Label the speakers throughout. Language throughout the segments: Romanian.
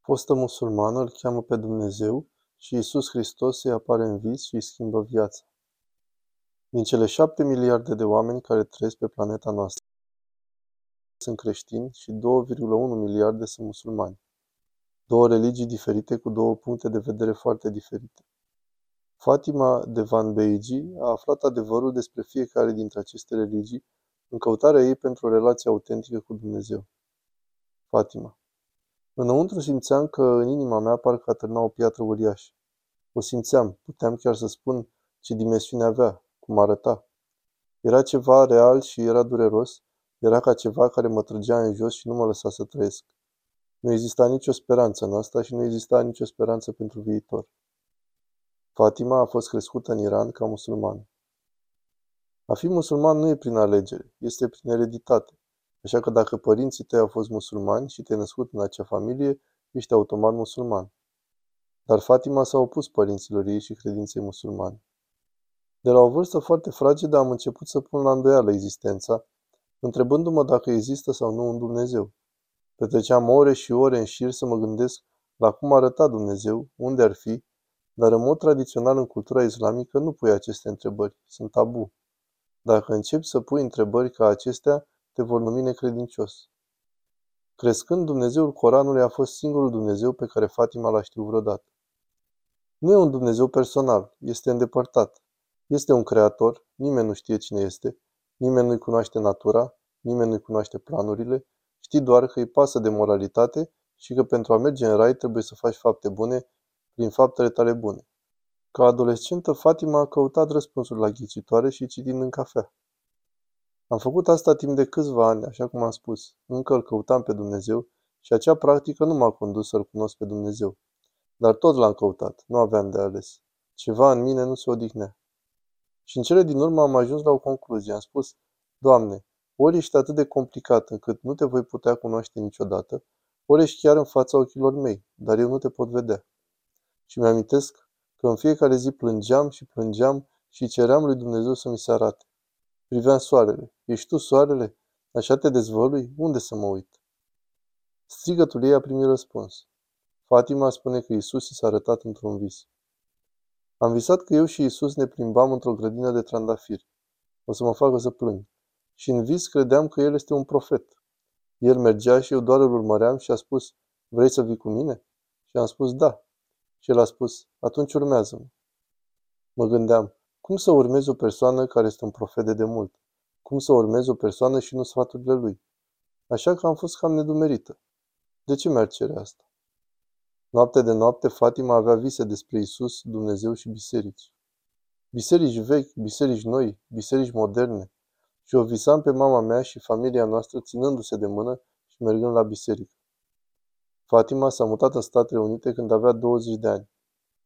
Speaker 1: Fostă musulmană îl cheamă pe Dumnezeu și Isus Hristos îi apare în vis și îi schimbă viața. Din cele șapte miliarde de oameni care trăiesc pe planeta noastră, sunt creștini și 2,1 miliarde sunt musulmani. Două religii diferite cu două puncte de vedere foarte diferite. Fatima de Van Beiji a aflat adevărul despre fiecare dintre aceste religii în căutarea ei pentru o relație autentică cu Dumnezeu. Fatima. Înăuntru simțeam că în inima mea parcă atârna o piatră uriașă. O simțeam, puteam chiar să spun ce dimensiune avea, cum arăta. Era ceva real și era dureros, era ca ceva care mă trăgea în jos și nu mă lăsa să trăiesc. Nu exista nicio speranță în asta și nu exista nicio speranță pentru viitor. Fatima a fost crescută în Iran ca musulman. A fi musulman nu e prin alegere, este prin ereditate. Așa că dacă părinții tăi au fost musulmani și te-ai născut în acea familie, ești automat musulman. Dar Fatima s-a opus părinților ei și credinței musulmane. De la o vârstă foarte fragedă am început să pun la îndoială existența, întrebându-mă dacă există sau nu un Dumnezeu. Petreceam ore și ore în șir să mă gândesc la cum arăta Dumnezeu, unde ar fi, dar în mod tradițional în cultura islamică nu pui aceste întrebări, sunt tabu. Dacă începi să pui întrebări ca acestea, te vor numi necredincios. Crescând, Dumnezeul Coranului a fost singurul Dumnezeu pe care Fatima l-a știut vreodată. Nu e un Dumnezeu personal, este îndepărtat. Este un creator, nimeni nu știe cine este, nimeni nu-i cunoaște natura, nimeni nu-i cunoaște planurile, știi doar că îi pasă de moralitate și că pentru a merge în rai trebuie să faci fapte bune prin faptele tale bune. Ca adolescentă, Fatima a căutat răspunsuri la ghicitoare și citind în cafea. Am făcut asta timp de câțiva ani, așa cum am spus. Încă îl căutam pe Dumnezeu și acea practică nu m-a condus să-L cunosc pe Dumnezeu. Dar tot l-am căutat, nu aveam de ales. Ceva în mine nu se odihnea. Și în cele din urmă am ajuns la o concluzie. Am spus, Doamne, ori ești atât de complicat încât nu te voi putea cunoaște niciodată, ori ești chiar în fața ochilor mei, dar eu nu te pot vedea. Și mi-amintesc că în fiecare zi plângeam și plângeam și ceream lui Dumnezeu să mi se arate. Priveam soarele. Ești tu soarele? Așa te dezvălui? Unde să mă uit? Strigătul ei a primit răspuns. Fatima spune că Isus i s-a arătat într-un vis. Am visat că eu și Isus ne plimbam într-o grădină de trandafiri. O să mă facă să plâng. Și în vis credeam că El este un profet. El mergea și eu doar îl urmăream și a spus, vrei să vii cu mine? Și am spus, da. Și el a spus, atunci urmează-mă. Mă gândeam, cum să urmezi o persoană care este un profet de demult? Cum să urmezi o persoană și nu sfaturile lui? Așa că am fost cam nedumerită. De ce mi-ar cere asta? Noapte de noapte, Fatima avea vise despre Isus, Dumnezeu și biserici. Biserici vechi, biserici noi, biserici moderne. Și o visam pe mama mea și familia noastră ținându-se de mână și mergând la biserică. Fatima s-a mutat în Statele Unite când avea 20 de ani.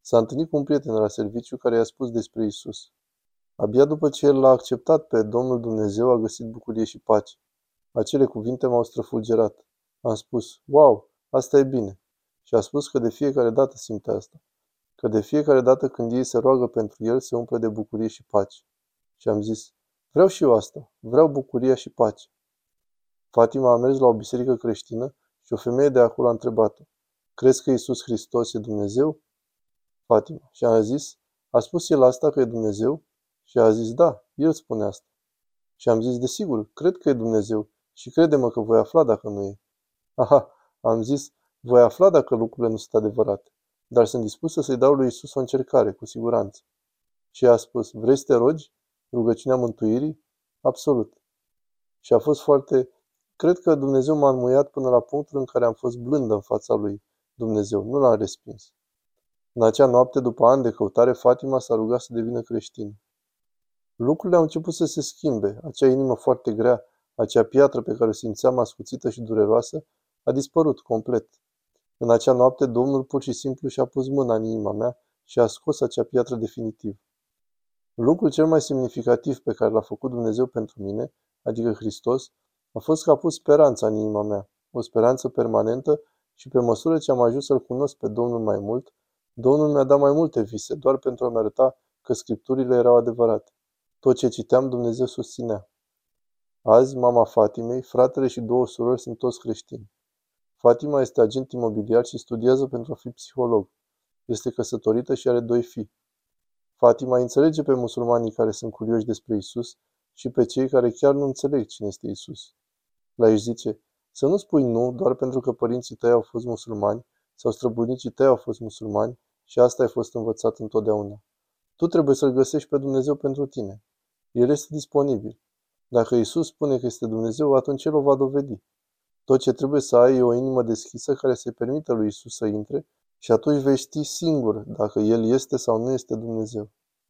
Speaker 1: S-a întâlnit cu un prieten la serviciu care i-a spus despre Isus. Abia după ce el l-a acceptat pe Domnul Dumnezeu, a găsit bucurie și pace. Acele cuvinte m-au străfulgerat. Am spus, wow, asta e bine. Și a spus că de fiecare dată simte asta. Că de fiecare dată când ei se roagă pentru el, se umple de bucurie și pace. Și am zis, vreau și eu asta. Vreau bucuria și pace. Fatima a mers la o biserică creștină și o femeie de acolo a întrebat-o, crezi că Isus Hristos e Dumnezeu? Fatima. Și a zis, a spus el asta că e Dumnezeu? Și a zis, da, el spune asta. Și am zis, desigur, cred că e Dumnezeu și crede-mă că voi afla dacă nu e. Aha, am zis, voi afla dacă lucrurile nu sunt adevărate, dar sunt dispusă să-i dau lui Isus o încercare, cu siguranță. Și a spus, vrei să te rogi? Rugăciunea mântuirii? Absolut. Și a fost foarte... Cred că Dumnezeu m-a înmuiat până la punctul în care am fost blândă în fața lui Dumnezeu. Nu l-am respins. În acea noapte, după ani de căutare, Fatima s-a rugat să devină creștină. Lucrurile au început să se schimbe. Acea inimă foarte grea, acea piatră pe care o simțeam ascuțită și dureroasă, a dispărut complet. În acea noapte, Domnul pur și simplu și-a pus mâna în inima mea și a scos acea piatră definitiv. Lucrul cel mai semnificativ pe care l-a făcut Dumnezeu pentru mine, adică Hristos, a fost că a pus speranța în inima mea, o speranță permanentă și pe măsură ce am ajuns să-L cunosc pe Domnul mai mult, Domnul mi-a dat mai multe vise, doar pentru a-mi arăta că scripturile erau adevărate. Tot ce citeam, Dumnezeu susținea. Azi, mama Fatimei, fratele și două surori sunt toți creștini. Fatima este agent imobiliar și studiază pentru a fi psiholog. Este căsătorită și are doi fii. Fatima înțelege pe musulmanii care sunt curioși despre Isus și pe cei care chiar nu înțeleg cine este Isus. La ei zice, să nu spui nu doar pentru că părinții tăi au fost musulmani sau străbunicii tăi au fost musulmani și asta ai fost învățat întotdeauna. Tu trebuie să-L găsești pe Dumnezeu pentru tine. El este disponibil. Dacă Isus spune că este Dumnezeu, atunci El o va dovedi. Tot ce trebuie să ai e o inimă deschisă care să-i permită lui Isus să intre și atunci vei ști singur dacă El este sau nu este Dumnezeu.